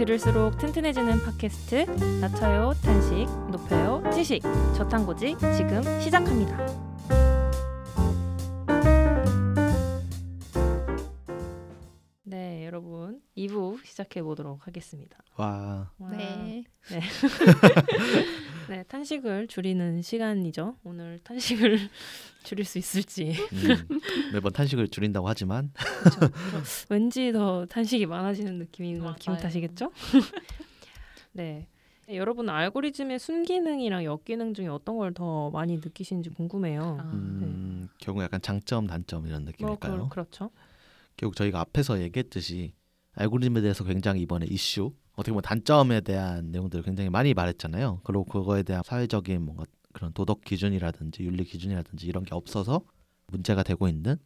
들을수록 튼튼해지는 팟캐스트 낮춰요 탄식 높여요 지식 저탄고지 지금 시작합니다. 네 여러분 2부 시작해 보도록 하겠습니다. 와. 와. 네. 네 탄식을 줄이는 시간이죠. 오늘 탄식을 줄일 수 있을지 음, 매번 탄식을 줄인다고 하지만 그렇죠. 왠지 더 탄식이 많아지는 느낌인 건 기분. 탓이겠죠? 네. 여러분 알고리즘의 순기능이랑 역기능 중에 어떤 걸 더 많이 느끼시는지 궁금해요. 아, 음, 결국 약간 장점 단점 이런 뭐 느낌일까요? 그, 그렇죠. 결국 저희가 앞에서 얘기했듯이 알고리즘에 대해서 굉장히 이번에 이슈 어떻게 보면 단점에 대한 내용들을 굉장히 많이 말했잖아요. 그리고 그거에 대한 사회적인 뭔가 그런 도덕 기준이라든지 윤리 기준이라든지 이런 게 없어서 문제가 되고 있는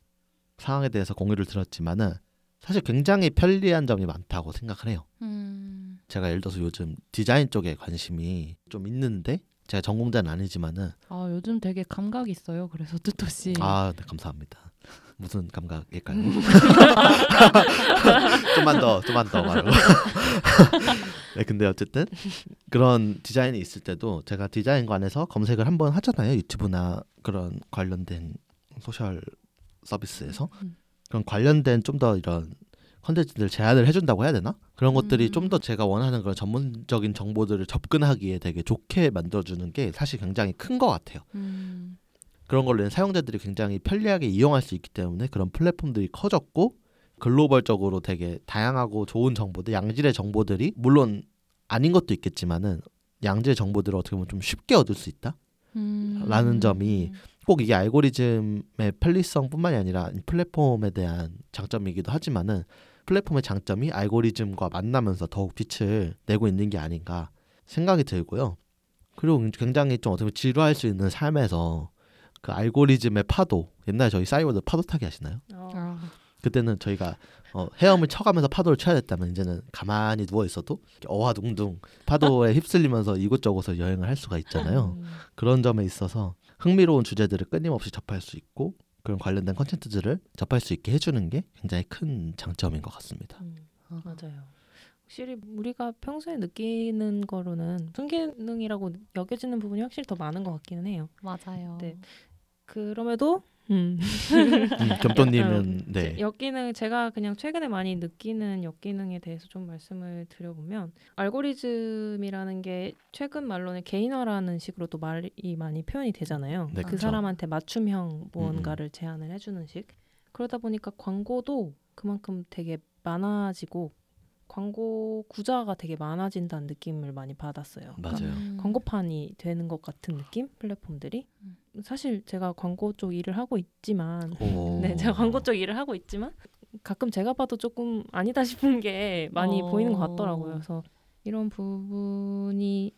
상황에 대해서 공유를 들었지만은 사실 굉장히 편리한 점이 많다고 생각을 해요. 음. 제가 예를 들어서 요즘 디자인 쪽에 관심이 좀 있는데 제가 전공자는 아니지만은 아 요즘 되게 감각 있어요. 그래서 뜻없이. 아, 네, 감사합니다. 무슨 감각일까요? 좀만 더, 좀만 더 말고. 네, 근데 어쨌든 그런 디자인이 있을 때도 제가 디자인관에서 검색을 한번 하잖아요. 유튜브나 그런 관련된 소셜 서비스에서 음. 그런 관련된 좀 더 이런 컨텐츠들 제안을 해준다고 해야 되나? 그런 것들이 음. 좀더 제가 원하는 그런 전문적인 정보들을 접근하기에 되게 좋게 만들어주는 게 사실 굉장히 큰 것 같아요. 음. 그런 걸로 사용자들이 굉장히 편리하게 이용할 수 있기 때문에 그런 플랫폼들이 커졌고 글로벌적으로 되게 다양하고 좋은 정보들, 양질의 정보들이 물론 아닌 것도 있겠지만은 양질의 정보들을 어떻게 보면 좀 쉽게 얻을 수 있다. 음. 라는 점이 꼭 이게 알고리즘의 편리성뿐만이 아니라 이 플랫폼에 대한 장점이기도 하지만은 플랫폼의 장점이 알고리즘과 만나면서 더욱 빛을 내고 있는 게 아닌가 생각이 들고요. 그리고 굉장히 좀 어떻게 보면 지루할 수 있는 삶에서 그 알고리즘의 파도 옛날에 저희 사이버드 파도 타기 하시나요? 어, 아, 그때는 저희가 어, 헤엄을 쳐가면서 파도를 쳐야 됐다면 이제는 가만히 누워 있어도 어화둥둥 파도에 휩쓸리면서 이곳저곳을 여행을 할 수가 있잖아요. 음, 그런 점에 있어서 흥미로운 주제들을 끊임없이 접할 수 있고 그런 관련된 컨텐츠들을 접할 수 있게 해주는 게 굉장히 큰 장점인 것 같습니다. 음, 아. 맞아요. 확실히 우리가 평소에 느끼는 거로는 순기능이라고 여겨지는 부분이 확실히 더 많은 것 같기는 해요. 맞아요. 네. 그럼에도 음. 음, 겸또님은 네. 제- 역기능 제가 그냥 최근에 많이 느끼는 역기능에 대해서 좀 말씀을 드려보면 알고리즘이라는 게 최근 말로는 개인화라는 식으로 또 말이 많이 표현이 되잖아요. 네, 그 그쵸. 사람한테 맞춤형 무언가를 제안을 해주는 식. 그러다 보니까 광고도 그만큼 되게 많아지고 광고 구자가 되게 많아진다는 느낌을 많이 받았어요. 그러니까 맞아요. 음. 광고판이 되는 것 같은 느낌? 플랫폼들이. 음. 사실 제가 광고 쪽 일을 하고 있지만 오. 네, 제가 광고 쪽 일을 하고 있지만 가끔 제가 봐도 조금 아니다 싶은 게 많이 어. 보이는 것 같더라고요. 그래서 이런 부분이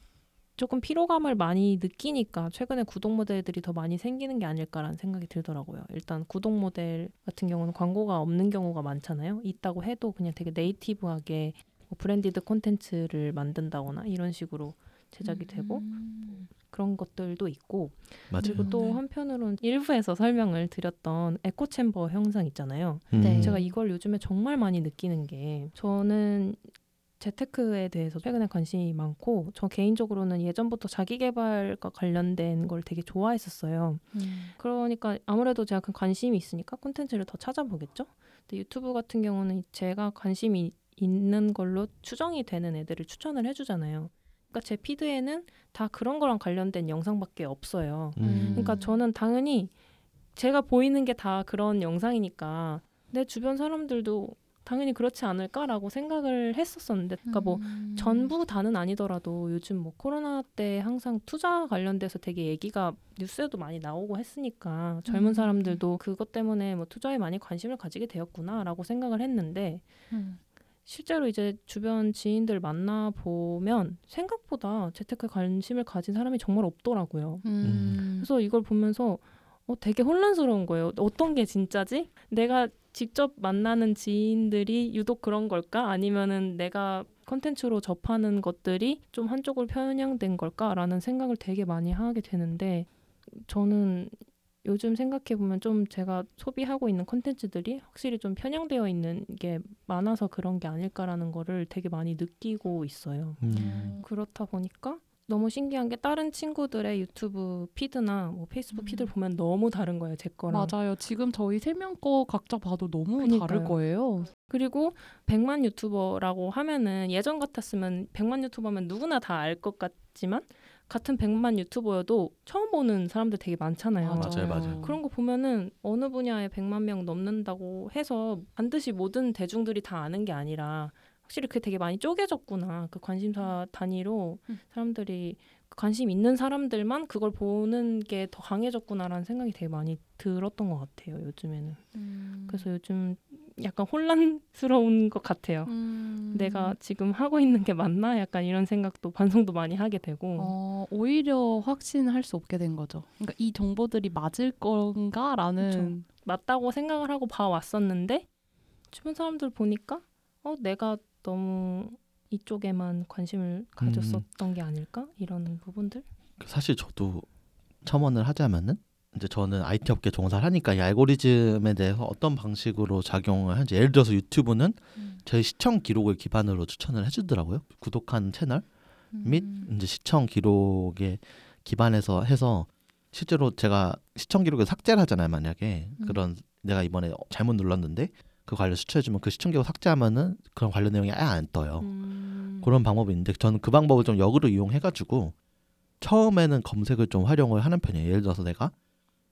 조금 피로감을 많이 느끼니까 최근에 구독 모델들이 더 많이 생기는 게 아닐까라는 생각이 들더라고요. 일단 구독 모델 같은 경우는 광고가 없는 경우가 많잖아요. 있다고 해도 그냥 되게 native하게 뭐 branded 콘텐츠를 만든다거나 이런 식으로 제작이 되고 음. 그런 것들도 있고 맞아요. 그리고 또 네. 한편으로는 일부에서 설명을 드렸던 echo chamber 현상 있잖아요. 네. 제가 이걸 요즘에 정말 많이 느끼는 게 저는 재테크에 대해서 최근에 관심이 많고 저 개인적으로는 예전부터 자기 개발과 관련된 걸 되게 좋아했었어요. 음. 그러니까 아무래도 제가 그 관심이 있으니까 콘텐츠를 더 찾아보겠죠. 근데 유튜브 같은 경우는 제가 관심이 있는 걸로 추정이 되는 애들을 추천을 해주잖아요. 그러니까 제 피드에는 다 그런 거랑 관련된 영상밖에 없어요. 음. 그러니까 저는 당연히 제가 보이는 게 다 그런 영상이니까 내 주변 사람들도 당연히 그렇지 않을까라고 생각을 했었었는데, 그러니까 뭐 음. 전부 다는 아니더라도 요즘 뭐 코로나 때 항상 투자 관련돼서 되게 얘기가 뉴스에도 많이 나오고 했으니까 젊은 음. 사람들도 그것 때문에 뭐 투자에 많이 관심을 가지게 되었구나라고 생각을 했는데 음. 실제로 이제 주변 지인들 만나 보면 생각보다 재테크에 관심을 가진 사람이 정말 없더라고요. 음. 그래서 이걸 보면서 어, 되게 혼란스러운 거예요. 어떤 게 진짜지? 내가 직접 만나는 지인들이 유독 그런 걸까? 아니면은 내가 컨텐츠로 접하는 것들이 좀 한쪽으로 편향된 걸까라는 생각을 되게 많이 하게 되는데 저는 요즘 생각해 보면 좀 제가 소비하고 있는 콘텐츠들이 확실히 좀 편향되어 있는 게 많아서 그런 게 아닐까라는 거를 되게 많이 느끼고 있어요. 음. 그렇다 보니까 너무 신기한 게 다른 친구들의 유튜브 피드나 뭐 페이스북 음. 피드를 보면 너무 다른 거예요, 제 거랑. 맞아요. 지금 저희 세 명 거 각자 봐도 너무 다를 그러니까요. 거예요. 그리고 100만 유튜버라고 하면은 예전 같았으면 100만 유튜버면 누구나 다 알 것 같지만 같은 100만 유튜버여도 처음 보는 사람들 되게 많잖아요. 맞아요, 맞아요. 그런 거 보면은 어느 분야에 100만 명 넘는다고 해서 반드시 모든 대중들이 다 아는 게 아니라 확실히 그게 되게 많이 쪼개졌구나. 그 관심사 단위로 음. 사람들이 그 관심 있는 사람들만 그걸 보는 게 더 강해졌구나라는 생각이 되게 많이 들었던 것 같아요. 요즘에는. 음. 그래서 요즘 약간 혼란스러운 것 같아요. 음. 내가 지금 하고 있는 게 맞나? 약간 이런 생각도 반성도 많이 하게 되고. 어, 오히려 확신할 수 없게 된 거죠. 그러니까 이 정보들이 맞을 건가라는 맞다고 생각을 하고 봐 왔었는데 주변 사람들 보니까 어 내가 너무 이쪽에만 관심을 가졌었던 게 아닐까 이런 부분들 사실 저도 첨언을 하자면은 이제 저는 IT 업계 종사를 하니까 이 알고리즘에 대해서 어떤 방식으로 작용을 하는지 예를 들어서 유튜브는 음. 저희 시청 기록을 기반으로 추천을 해주더라고요. 구독한 채널 및 음. 이제 시청 기록에 기반해서 해서 실제로 제가 시청 기록을 삭제를 하잖아요. 만약에 음. 그런 내가 이번에 잘못 눌렀는데 그 관련 추천해주면 그 시청 기록 삭제하면은 그런 관련 내용이 아예 안 떠요. 음. 그런 방법이 있는데 저는 그 방법을 좀 역으로 이용해가지고 처음에는 검색을 좀 활용을 하는 편이에요. 예를 들어서 내가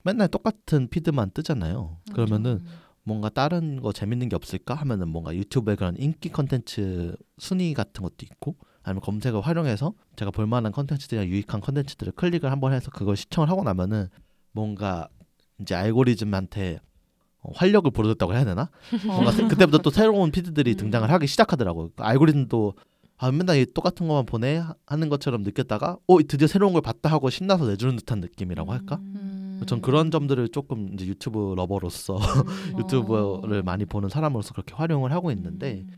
맨날 똑같은 피드만 뜨잖아요. 그러면은 음. 뭔가 다른 거 재밌는 게 없을까 하면은 뭔가 유튜브에 그런 인기 컨텐츠 순위 같은 것도 있고 아니면 검색을 활용해서 제가 볼만한 컨텐츠들이나 유익한 컨텐츠들을 클릭을 한번 해서 그걸 시청을 하고 나면은 뭔가 이제 알고리즘한테 어, 활력을 불어줬다고 해야 되나? 뭔가 새- 그때부터 또 새로운 피드들이 음. 등장을 하기 시작하더라고요. 그 알고리즘도 아 맨날 이 똑같은 것만 보내 하- 하는 것처럼 느꼈다가 어 드디어 새로운 걸 봤다 하고 신나서 내주는 듯한 느낌이라고 할까? 음. 전 그런 점들을 조금 이제 유튜브 러버로서 음. 유튜브를 어. 많이 보는 사람으로서 그렇게 활용을 하고 있는데 음.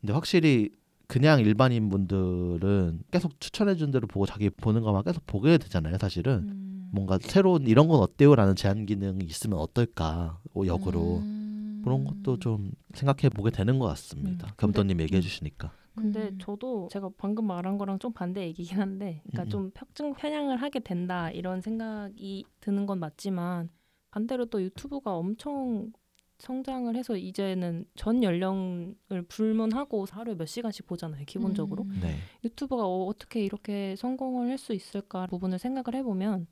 근데 확실히 그냥 일반인 분들은 계속 추천해 준 대로 보고 자기 보는 것만 계속 보게 되잖아요 사실은 음. 뭔가 새로운 이런 건 어때요라는 제한 기능이 있으면 어떨까 어, 역으로 음. 그런 것도 좀 생각해 보게 되는 것 같습니다 음. 겸도님 얘기해 주시니까 근데 음. 저도 제가 방금 말한 거랑 좀 반대 얘기긴 한데, 그러니까 음, 음. 좀 벽증 편향을 하게 된다 이런 생각이 드는 건 맞지만 반대로 또 유튜브가 엄청 성장을 해서 이제는 전 연령을 불문하고 하루에 몇 시간씩 보잖아요, 기본적으로. 음. 네 유튜브가 어, 어떻게 이렇게 성공을 할 수 있을까 부분을 생각을 해보면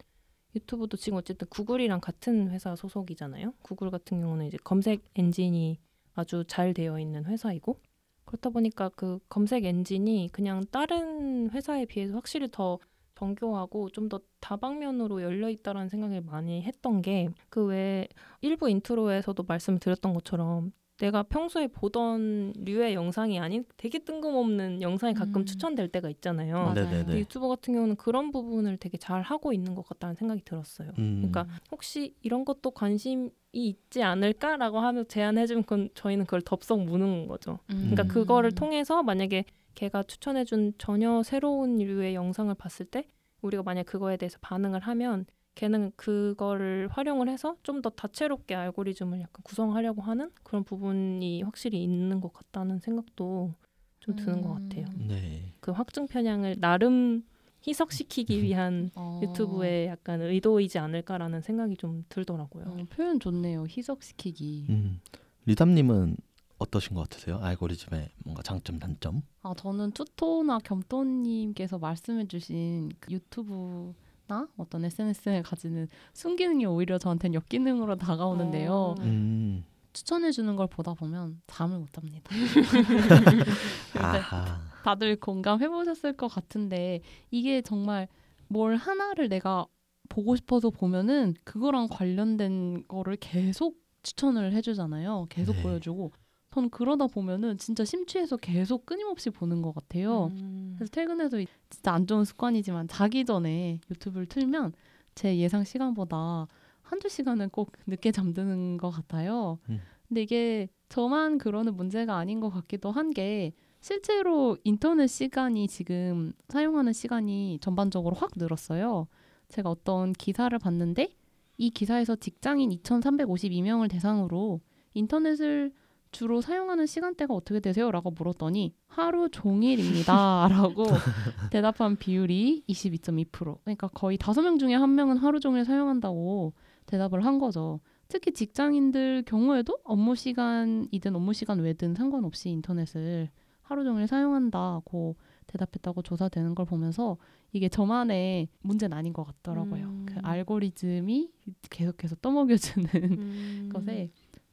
유튜브도 지금 어쨌든 구글이랑 같은 회사 소속이잖아요. 구글 같은 경우는 이제 검색 엔진이 아주 잘 되어 있는 회사이고 그렇다 보니까 그 검색 엔진이 그냥 다른 회사에 비해서 확실히 더 정교하고 좀 더 다방면으로 열려 있다라는 생각을 많이 했던 게 그 왜 1부 인트로에서도 말씀드렸던 것처럼 내가 평소에 보던 류의 영상이 아닌 되게 뜬금없는 영상이 가끔 음. 추천될 때가 있잖아요. 네네네. 근데 유튜브 같은 경우는 그런 부분을 되게 잘 하고 있는 것 같다는 생각이 들었어요. 음. 그러니까 혹시 이런 것도 관심이 있지 않을까라고 하면 제안해주면 그건 저희는 그걸 덥석 무는 거죠. 그러니까 음. 그거를 통해서 만약에 걔가 추천해준 전혀 새로운 류의 영상을 봤을 때 우리가 만약 그거에 대해서 반응을 하면 걔는 그거를 활용을 해서 좀 더 다채롭게 알고리즘을 약간 구성하려고 하는 그런 부분이 확실히 있는 것 같다는 생각도 좀 드는 것 같아요. 음. 네그 확증 편향을 나름 희석시키기 위한 어. 유튜브의 약간 의도이지 않을까라는 생각이 좀 들더라고요. 어, 표현 좋네요. 희석시키기. 음. 리담님은 어떠신 것 같으세요 알고리즘의 뭔가 장점 단점 아 저는 투토나 겸토님께서 말씀해주신 그 유튜브 나 어떤 SNS에 가지는 순기능이 오히려 저한테는 역기능으로 다가오는데요. 어. 음. 추천해 주는 걸 보다 보면 잠을 못 잡니다. 다들 공감해 보셨을 것 같은데 이게 정말 뭘 하나를 내가 보고 싶어서 보면은 그거랑 관련된 거를 계속 추천을 해주잖아요. 계속 네. 보여주고 전 그러다 보면은 진짜 심취해서 계속 끊임없이 보는 것 같아요. 음. 그래서 퇴근해도 이- 진짜 안 좋은 습관이지만 자기 전에 유튜브를 틀면 제 예상 시간보다 한두 시간은 꼭 늦게 잠드는 것 같아요. 음. 근데 이게 저만 그러는 문제가 아닌 것 같기도 한 게 실제로 인터넷 시간이 지금 사용하는 시간이 전반적으로 확 늘었어요. 제가 어떤 기사를 봤는데 이 기사에서 직장인 2,352명을 대상으로 인터넷을 주로 사용하는 시간대가 어떻게 되세요?라고 물었더니 하루 종일입니다 라고 대답한 비율이 22.2%. 그러니까 거의 다섯 명 중에 한 명은 하루 종일 사용한다고 대답을 한 거죠. 특히 직장인들 경우에도 업무 시간이든 업무 시간 외든 상관없이 인터넷을 하루 종일 사용한다고 대답했다고 조사되는 걸 보면서 이게 저만의 문제는 아닌 것 같더라고요. 음. 그 알고리즘이 계속해서 떠먹여주는 음, 것에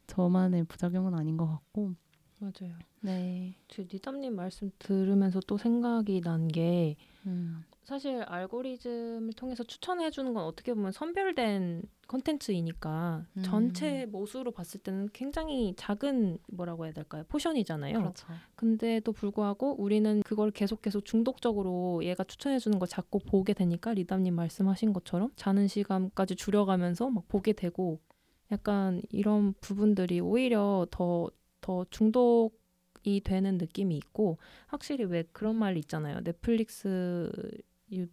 저만의 부작용은 아닌 것 같고. 맞아요. 네. 저 리담님 말씀 들으면서 또 생각이 난게 음. 사실 알고리즘을 통해서 추천해 주는 건 어떻게 보면 선별된 컨텐츠이니까 음. 전체 모수로 봤을 때는 굉장히 작은 뭐라고 해야 될까요? portion이잖아요. 그렇죠. 근데도 불구하고 우리는 그걸 계속 계속 중독적으로 얘가 추천해 주는 걸 자꾸 보게 되니까 리담님 말씀하신 것처럼 자는 시간까지 줄여가면서 막 보게 되고 약간 이런 부분들이 오히려 더 더 중독이 되는 느낌이 있고 확실히 왜 그런 말 있잖아요. 넷플릭스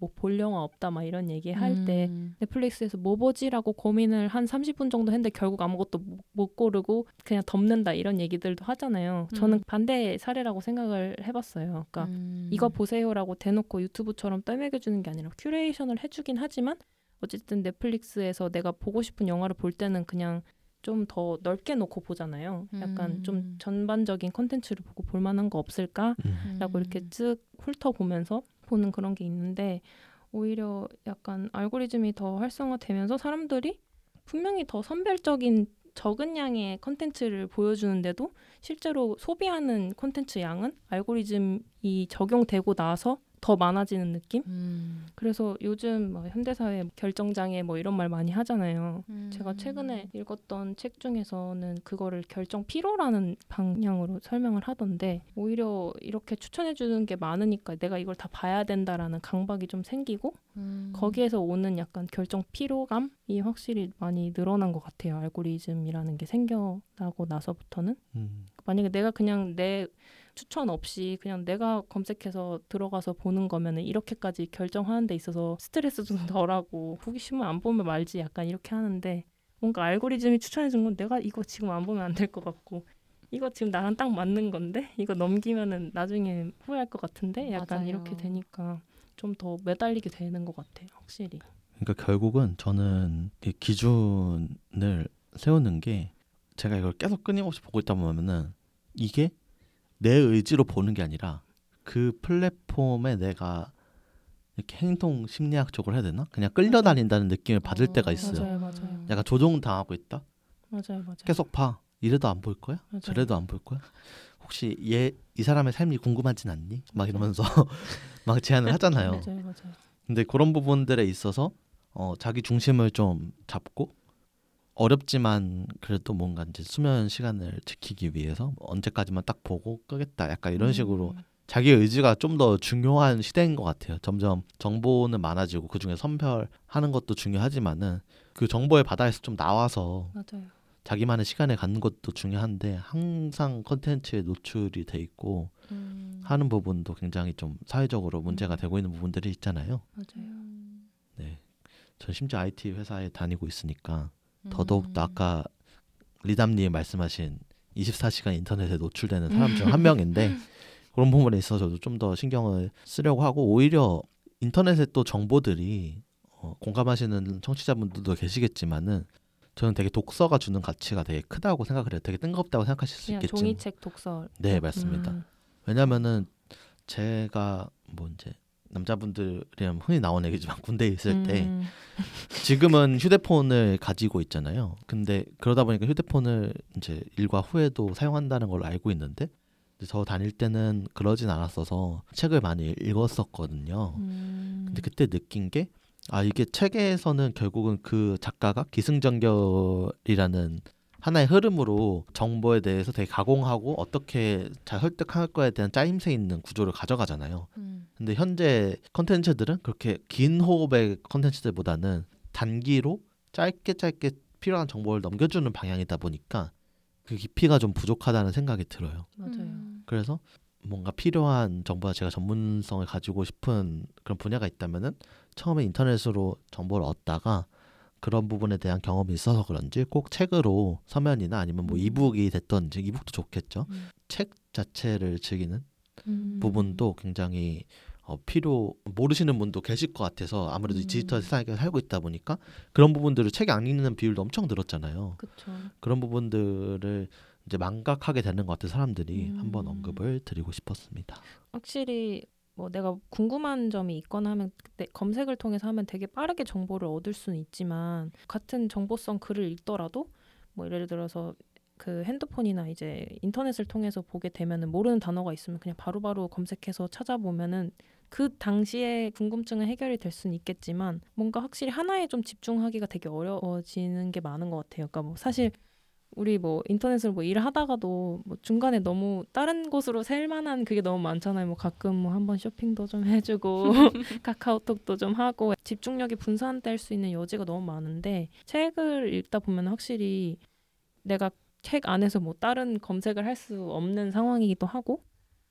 뭐볼 영화 없다 막 이런 얘기 할때 음. 넷플릭스에서 뭐 보지라고 고민을 한 30분 정도 했는데 결국 아무것도 못- 못 고르고 그냥 덮는다 이런 얘기들도 하잖아요. 저는 음. 반대 사례라고 생각을 해봤어요. 그러니까 음. 이거 보세요라고 대놓고 유튜브처럼 떠먹여주는 게 아니라 큐레이션을 해주긴 하지만 어쨌든 넷플릭스에서 내가 보고 싶은 영화를 볼 때는 그냥 좀 더 넓게 놓고 보잖아요. 약간 음. 좀 전반적인 컨텐츠를 보고 볼 만한 거 없을까? 음. 라고 이렇게 음. 쓱 훑어보면서 보는 그런 게 있는데 오히려 약간 알고리즘이 더 활성화되면서 사람들이 분명히 더 선별적인 적은 양의 컨텐츠를 보여주는데도 실제로 소비하는 컨텐츠 양은 알고리즘이 적용되고 나서 더 많아지는 느낌? 음. 그래서 요즘 뭐 현대사회 결정장애 뭐 이런 말 많이 하잖아요. 음. 제가 최근에 읽었던 책 중에서는 그거를 결정 피로라는 방향으로 설명을 하던데 오히려 이렇게 추천해 주는 게 많으니까 내가 이걸 다 봐야 된다라는 강박이 좀 생기고 음. 거기에서 오는 약간 결정 피로감이 확실히 많이 늘어난 것 같아요. 알고리즘이라는 게 생겨나고 나서부터는 음. 만약에 내가 그냥 내 추천 없이 그냥 내가 검색해서 들어가서 보는 거면은 이렇게까지 결정하는 데 있어서 스트레스도 덜하고 싫으면 안 보면 말지 약간 이렇게 하는데 뭔가 알고리즘이 추천해 준 건 내가 이거 지금 안 보면 안 될 것 같고 이거 지금 나랑 딱 맞는 건데 이거 넘기면은 나중에 후회할 것 같은데 약간 맞아요. 이렇게 되니까 좀 더 매달리게 되는 것 같아요 확실히 그러니까 결국은 저는 이 기준을 세우는 게 제가 이걸 계속 끊임없이 보고 있다 보면은 이게 내 의지로 보는 게 아니라 그 플랫폼에 내가 이렇게 행동 심리학적으로 해야 되나? 그냥 끌려다닌다는 느낌을 받을 때가 있어요. 맞아요, 맞아요. 약간 조종 당하고 있다. 맞아요 맞아요 계속 봐. 이래도 안 볼 거야? 맞아요. 저래도 안 볼 거야? 혹시 얘 이 사람의 삶이 궁금하진 않니? 막 이러면서 막 제안을 하잖아요. 맞아요 맞아요 근데 그런 부분들에 있어서 어, 자기 중심을 좀 잡고 어렵지만 그래도 뭔가 이제 수면 시간을 지키기 위해서 언제까지만 딱 보고 끄겠다 약간 이런 식으로 음, 자기 의지가 좀 더 중요한 시대인 것 같아요. 점점 정보는 많아지고 그 중에 선별하는 것도 중요하지만은 그 정보의 바다에서 좀 나와서 맞아요 자기만의 시간을 갖는 것도 중요한데 항상 컨텐츠에 노출이 돼 있고 음. 하는 부분도 굉장히 좀 사회적으로 문제가 음. 되고 있는 부분들이 있잖아요. 맞아요 음. 네. 전 심지어 IT 회사에 다니고 있으니까 음. 더더욱 더 아까 리담님 말씀하신 24시간 인터넷에 노출되는 사람 중 한 명인데 그런 부분에 있어서 저도 좀 더 신경을 쓰려고 하고 오히려 인터넷에 또 정보들이 어, 공감하시는 청취자분들도 계시겠지만은 저는 되게 독서가 주는 가치가 되게 크다고 생각을 해요. 되게 뜬금없다고 생각하실 수 있겠지만 종이책 독서 네 맞습니다. 음, 왜냐면은 제가 뭐 이제 남자분들이랑 흔히 나오는 얘기지만 군대에 있을 때 음, 지금은 휴대폰을 가지고 있잖아요. 근데 그러다 보니까 휴대폰을 이제 일과 후에도 사용한다는 걸 알고 있는데 저 다닐 때는 그러진 않았어서 책을 많이 읽었었거든요. 음, 근데 그때 느낀 게 아 이게 책에서는 결국은 그 작가가 기승전결이라는 하나의 흐름으로 정보에 대해서 되게 가공하고 어떻게 잘 설득할 거에 대한 짜임새 있는 구조를 가져가잖아요. 음. 근데 현재 컨텐츠들은 그렇게 긴 호흡의 컨텐츠들보다는 단기로 짧게 짧게 필요한 정보를 넘겨주는 방향이다 보니까 그 깊이가 좀 부족하다는 생각이 들어요. 맞아요. 음. 그래서 뭔가 필요한 정보와 제가 전문성을 가지고 싶은 그런 분야가 있다면은 처음에 인터넷으로 정보를 얻다가 그런 부분에 대한 경험이 있어서 그런지 꼭 책으로 서면이나 아니면 뭐 음. 이북이 됐던지 이북도 좋겠죠. 음. 책 자체를 즐기는 음. 부분도 굉장히 어, 필요 모르시는 분도 계실 것 같아서 아무래도 이 음. 디지털 세상에 살고 있다 보니까 그런 부분들을 책이 안 읽는 비율도 엄청 늘었잖아요. 그쵸. 그런 부분들을 이제 망각하게 되는 것 같은 사람들이 음. 한번 언급을 드리고 싶었습니다. 확실히 뭐 내가 궁금한 점이 있거나 하면 검색을 통해서 하면 되게 빠르게 정보를 얻을 수는 있지만 같은 정보성 글을 읽더라도 뭐 예를 들어서 그 핸드폰이나 이제 인터넷을 통해서 보게 되면은 모르는 단어가 있으면 그냥 바로바로 검색해서 찾아보면은 그 당시에 궁금증은 해결이 될 수는 있겠지만 뭔가 확실히 하나에 좀 집중하기가 되게 어려워지는 게 많은 것 같아요. 그러니까 뭐 사실 우리 뭐 인터넷을 뭐 일을 하다가도 뭐 중간에 너무 다른 곳으로 셀 만한 그게 너무 많잖아요. 뭐 가끔 뭐 한번 쇼핑도 좀 해주고 카카오톡도 좀 하고 집중력이 분산될 수 있는 여지가 너무 많은데 책을 읽다 보면 확실히 내가 책 안에서 뭐 다른 검색을 할 수 없는 상황이기도 하고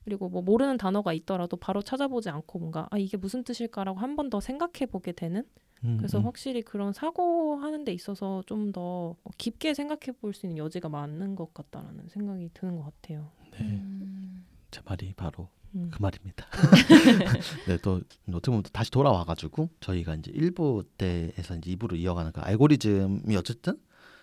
그리고 뭐 모르는 단어가 있더라도 바로 찾아보지 않고 뭔가 아 이게 무슨 뜻일까라고 한 번 더 생각해 보게 되는 음, 그래서 음. 확실히 그런 사고하는 데 있어서 좀 더 깊게 생각해 볼 수 있는 여지가 많은 것 같다라는 생각이 드는 것 같아요. 네, 음. 제 말이 바로 음. 그 말입니다. 네, 또 어떻게 보면 또 다시 돌아와 가지고 저희가 이제 1부 때에서 이제 2부로 이어가는 그 알고리즘이 어쨌든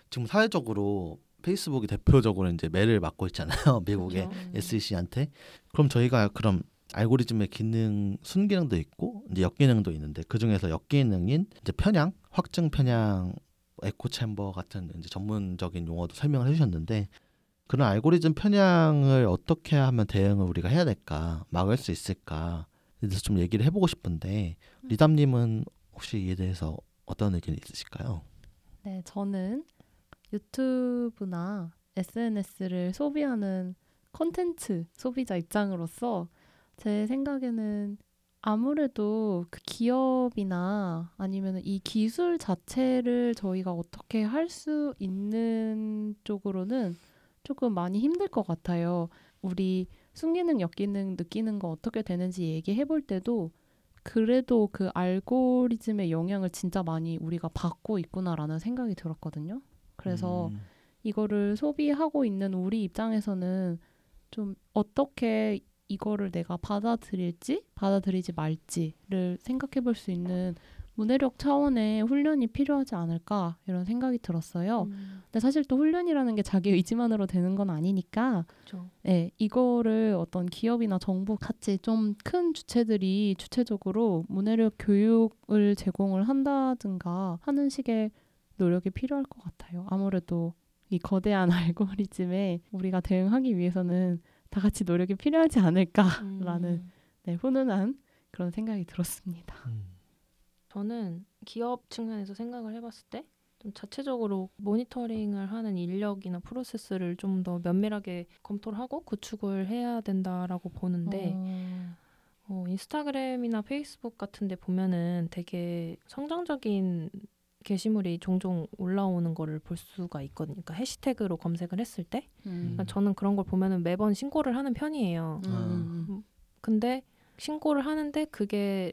지금 사회적으로 페이스북이 대표적으로 이제 매를 맡고 있잖아요. 미국의 그렇죠. SEC한테. 그럼 저희가 그럼 알고리즘의 기능 순기능도 있고 이제 역기능도 있는데 그 중에서 역기능인 이제 편향, 확증 편향, 에코 챔버 같은 이제 전문적인 용어도 설명을 해주셨는데 그런 알고리즘 편향을 어떻게 하면 대응을 우리가 해야 될까 막을 수 있을까 에 대해서 좀 얘기를 해보고 싶은데 리담님은 혹시 이에 대해서 어떤 의견이 있으실까요? 네, 저는 유튜브나 SNS를 소비하는 콘텐츠 소비자 입장으로서 제 생각에는 아무래도 그 기업이나 아니면 이 기술 자체를 저희가 어떻게 할 수 있는 쪽으로는 조금 많이 힘들 것 같아요. 우리 순기능, 역기능 느끼는 거 어떻게 되는지 얘기해 볼 때도 그래도 그 알고리즘의 영향을 진짜 많이 우리가 받고 있구나라는 생각이 들었거든요. 그래서 음, 이거를 소비하고 있는 우리 입장에서는 좀 어떻게 이거를 내가 받아들일지 받아들이지 말지를 생각해 볼 수 있는 문해력 차원의 훈련이 필요하지 않을까 이런 생각이 들었어요. 음, 근데 사실 또 훈련이라는 게 자기 의지만으로 되는 건 아니니까 그렇죠. 네, 이거를 어떤 기업이나 정부 같이 좀 큰 주체들이 주체적으로 문해력 교육을 제공을 한다든가 하는 식의 노력이 필요할 것 같아요. 아무래도 이 거대한 알고리즘에 우리가 대응하기 위해서는 다 같이 노력이 필요하지 않을까라는 음. 네, 훈훈한 그런 생각이 들었습니다. 음. 저는 기업 측면에서 생각을 해봤을 때 좀 자체적으로 모니터링을 하는 인력이나 프로세스를 좀 더 면밀하게 검토를 하고 구축을 해야 된다라고 보는데 어, 어, 인스타그램이나 페이스북 같은 데 보면은 되게 성장적인 게시물이 종종 올라오는 거를 볼 수가 있거든요. 그러니까 해시태그로 검색을 했을 때 음. 그러니까 저는 그런 걸 보면은 매번 신고를 하는 편이에요. 음, 음, 음. 근데 신고를 하는데 그게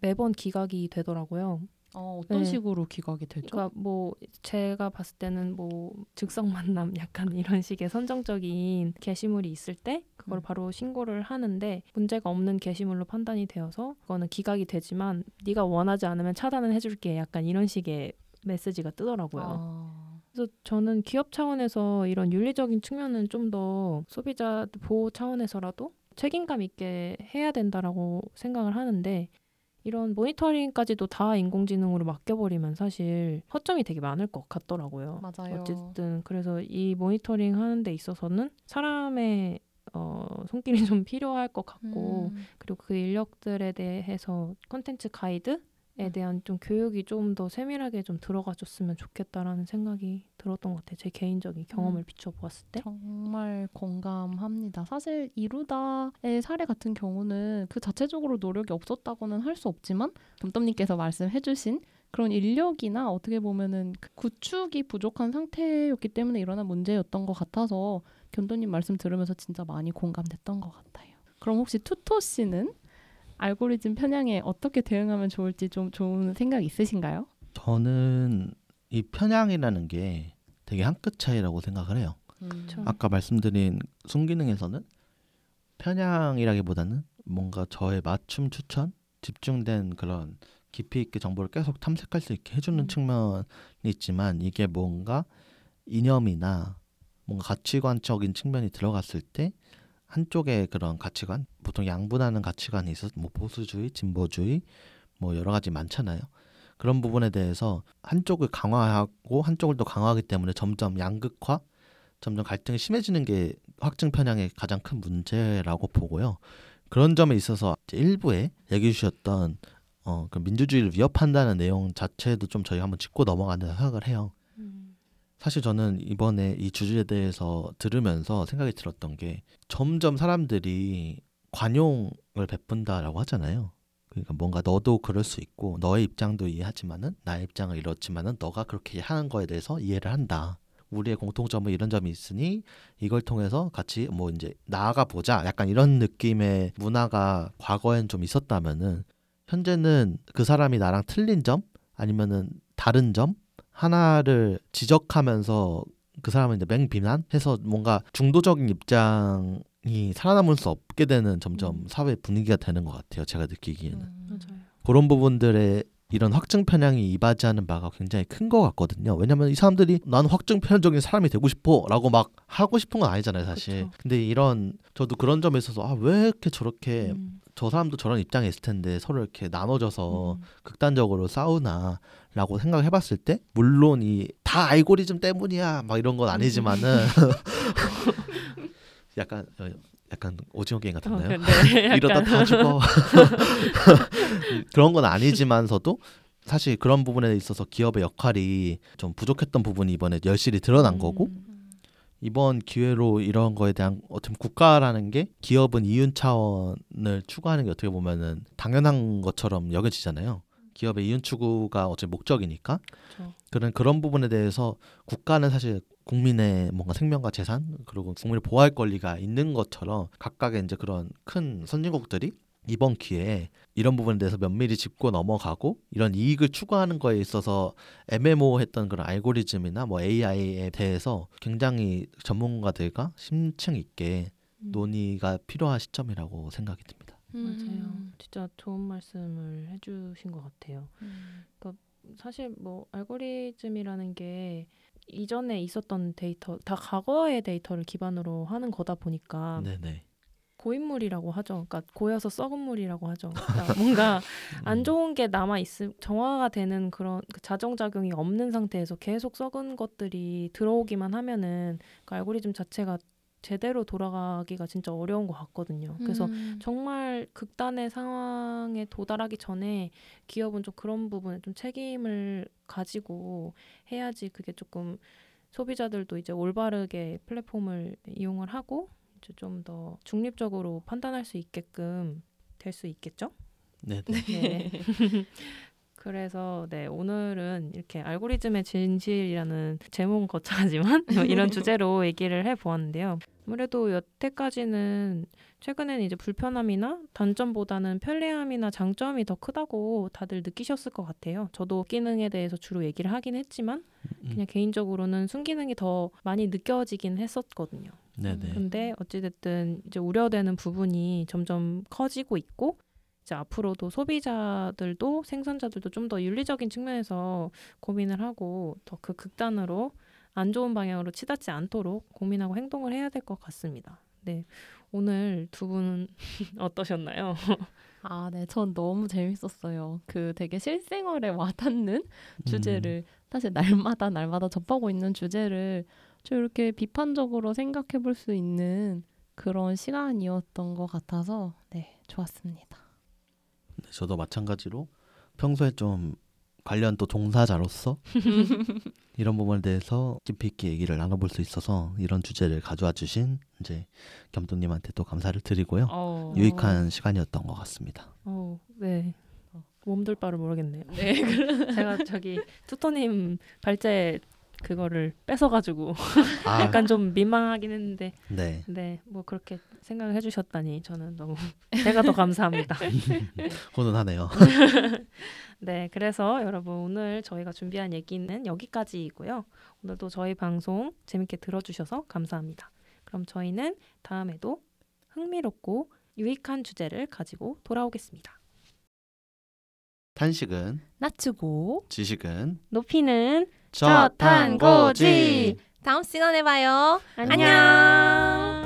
매번 기각이 되더라고요. 어, 어떤 네. 식으로 기각이 되죠? 그러니까 뭐 제가 봤을 때는 뭐 즉석 만남 약간 이런 식의 선정적인 게시물이 있을 때 그걸 음. 바로 신고를 하는데 문제가 없는 게시물로 판단이 되어서 그거는 기각이 되지만 네가 원하지 않으면 차단은 해줄게 약간 이런 식의 메시지가 뜨더라고요. 아. 그래서 저는 기업 차원에서 이런 윤리적인 측면은 좀 더 소비자 보호 차원에서라도 책임감 있게 해야 된다라고 생각을 하는데 이런 모니터링까지도 다 인공지능으로 맡겨버리면 사실 허점이 되게 많을 것 같더라고요. 맞아요. 어쨌든 그래서 이 모니터링 하는 데 있어서는 사람의 어, 손길이 좀 필요할 것 같고 음. 그리고 그 인력들에 대해서 컨텐츠 가이드 에 음. 대한 좀 교육이 좀 더 세밀하게 좀 들어가줬으면 좋겠다라는 생각이 들었던 것 같아요. 제 개인적인 경험을 음. 비춰보았을 때. 정말 공감합니다. 사실 이루다의 사례 같은 경우는 그 자체적으로 노력이 없었다고는 할 수 없지만 덤덤님께서 말씀해주신 그런 인력이나 어떻게 보면은 그 구축이 부족한 상태였기 때문에 일어난 문제였던 것 같아서 견도님 말씀 들으면서 진짜 많이 공감됐던 것 같아요. 그럼 혹시 투토 씨는 알고리즘 편향에 어떻게 대응하면 좋을지 좀 좋은 생각 있으신가요? 저는 이 편향이라는 게 되게 한 끗 차이라고 생각을 해요. 음. 아까 말씀드린 순기능에서는 편향이라기보다는 뭔가 저의 맞춤 추천, 집중된 그런 깊이 있게 정보를 계속 탐색할 수 있게 해주는 음. 측면이 있지만 이게 뭔가 이념이나 뭔가 가치관적인 측면이 들어갔을 때 한쪽의 그런 가치관, 보통 양분하는 가치관이 있어서 뭐 보수주의, 진보주의, 뭐 여러 가지 많잖아요. 그런 부분에 대해서 한쪽을 강화하고 한쪽을 더 강화하기 때문에 점점 양극화, 점점 갈등이 심해지는 게 확증 편향의 가장 큰 문제라고 보고요. 그런 점에 있어서 일부에 얘기해 주셨던 어, 그 민주주의를 위협한다는 내용 자체도 좀 저희 가 한번 짚고 넘어가는 생각을 해요. 음. 사실 저는 이번에 이 주제에 대해서 들으면서 생각이 들었던 게 점점 사람들이 관용을 베푼다라고 하잖아요. 그러니까 뭔가 너도 그럴 수 있고 너의 입장도 이해하지만은 나의 입장을 이렇지만은 너가 그렇게 하는 거에 대해서 이해를 한다. 우리의 공통점은 이런 점이 있으니 이걸 통해서 같이 뭐 이제 나아가 보자. 약간 이런 느낌의 문화가 과거엔 좀 있었다면은 현재는 그 사람이 나랑 틀린 점 아니면은 다른 점 하나를 지적하면서 그 사람을 이제 맹비난해서 뭔가 중도적인 입장이 살아남을 수 없게 되는 점점 음. 사회 분위기가 되는 것 같아요. 제가 느끼기에는 음. 맞아요. 그런 부분들에 이런 확증 편향이 이바지하는 바가 굉장히 큰 것 같거든요. 왜냐면 이 사람들이 나는 확증 편향적인 사람이 되고 싶어라고 막 하고 싶은 건 아니잖아요, 사실. 그쵸. 근데 이런 저도 그런 점에 있어서 아 왜 이렇게 저렇게 음. 저 사람도 저런 입장에 있을 텐데 서로 이렇게 나눠져서 음. 극단적으로 싸우나 라고 생각해 봤을 때 물론 이 다 알고리즘 때문이야 막 이런 건 아니지만은 약간 어, 약간 오징어 게임 같았나요? 어, 네. 이러다 다 죽어 그런 건 아니지만서도 사실 그런 부분에 있어서 기업의 역할이 좀 부족했던 부분이 이번에 열실히 드러난 음. 거고 이번 기회로 이런 거에 대한 어떤 국가라는 게 기업은 이윤 차원을 추구하는 게 어떻게 보면은 당연한 것처럼 여겨지잖아요. 기업의 이윤 추구가 어째 목적이니까 그쵸. 그런 그런 부분에 대해서 국가는 사실 국민의 뭔가 생명과 재산 그리고 국민을 보호할 권리가 있는 것처럼 각각의 이제 그런 큰 선진국들이 이번 기회에 이런 부분에 대해서 면밀히 짚고 넘어가고 이런 이익을 추구하는 거에 있어서 애매모호했던 그런 알고리즘이나 뭐 AI에 대해서 굉장히 전문가들과 심층 있게 음. 논의가 필요한 시점이라고 생각이 듭니다. 맞아요. 진짜 좋은 말씀을 해주신 것 같아요. 음. 사실 뭐 알고리즘이라는 게 이전에 있었던 데이터, 다 과거의 데이터를 기반으로 하는 거다 보니까 네네. 고인물이라고 하죠. 그러니까 고여서 썩은 물이라고 하죠. 그러니까 뭔가 안 좋은 게 남아 있음 정화가 되는 그런 그 자정 작용이 없는 상태에서 계속 썩은 것들이 들어오기만 하면은 그 알고리즘 자체가 제대로 돌아가기가 진짜 어려운 것 같거든요. 그래서 음. 정말 극단의 상황에 도달하기 전에 기업은 좀 그런 부분에 좀 책임을 가지고 해야지 그게 조금 소비자들도 이제 올바르게 플랫폼을 이용을 하고 이제 좀 더 중립적으로 판단할 수 있게끔 될 수 있겠죠? 네네. 네. 그래서 네 오늘은 이렇게 알고리즘의 진실이라는 제목은 거창하지만 이런 주제로 얘기를 해보았는데요. 아무래도 여태까지는 최근에는 이제 불편함이나 단점보다는 편리함이나 장점이 더 크다고 다들 느끼셨을 것 같아요. 저도 기능에 대해서 주로 얘기를 하긴 했지만 음, 그냥 개인적으로는 순기능이 더 많이 느껴지긴 했었거든요. 네네. 근데 어찌됐든 이제 우려되는 부분이 점점 커지고 있고 이제 앞으로도 소비자들도 생산자들도 좀 더 윤리적인 측면에서 고민을 하고 더 그 극단으로 안 좋은 방향으로 치닫지 않도록 고민하고 행동을 해야 될 것 같습니다. 네. 오늘 두 분 어떠셨나요? 아, 네. 전 너무 재밌었어요. 그 되게 실생활에 와닿는 음. 주제를 사실 날마다 날마다 접하고 있는 주제를 좀 이렇게 비판적으로 생각해 볼 수 있는 그런 시간이었던 것 같아서 네, 좋았습니다. 네, 저도 마찬가지로 평소에 좀 관련 또 종사자로서 이런 부분에 대해서 깊이 있게 얘기를 나눠볼 수 있어서 이런 주제를 가져와 주신 이제 겸동님한테 또 감사를 드리고요. 어. 유익한 시간이었던 것 같습니다. 어, 네. 몸둘 바를 모르겠네요. 네. 제가 저기 투토님 발제 그거를 뺏어가지고 아, 약간 좀 민망하긴 했는데 네. 네 뭐 그렇게 생각을 해주셨다니 저는 너무 제가 더 감사합니다. 훈훈하네요. 네 그래서 여러분 오늘 저희가 준비한 얘기는 여기까지이고요. 오늘도 저희 방송 재밌게 들어주셔서 감사합니다. 그럼 저희는 다음에도 흥미롭고 유익한 주제를 가지고 돌아오겠습니다. 탄식은 낮추고 지식은 높이는 저탄고지. 다음 시간에 봐요. 안녕.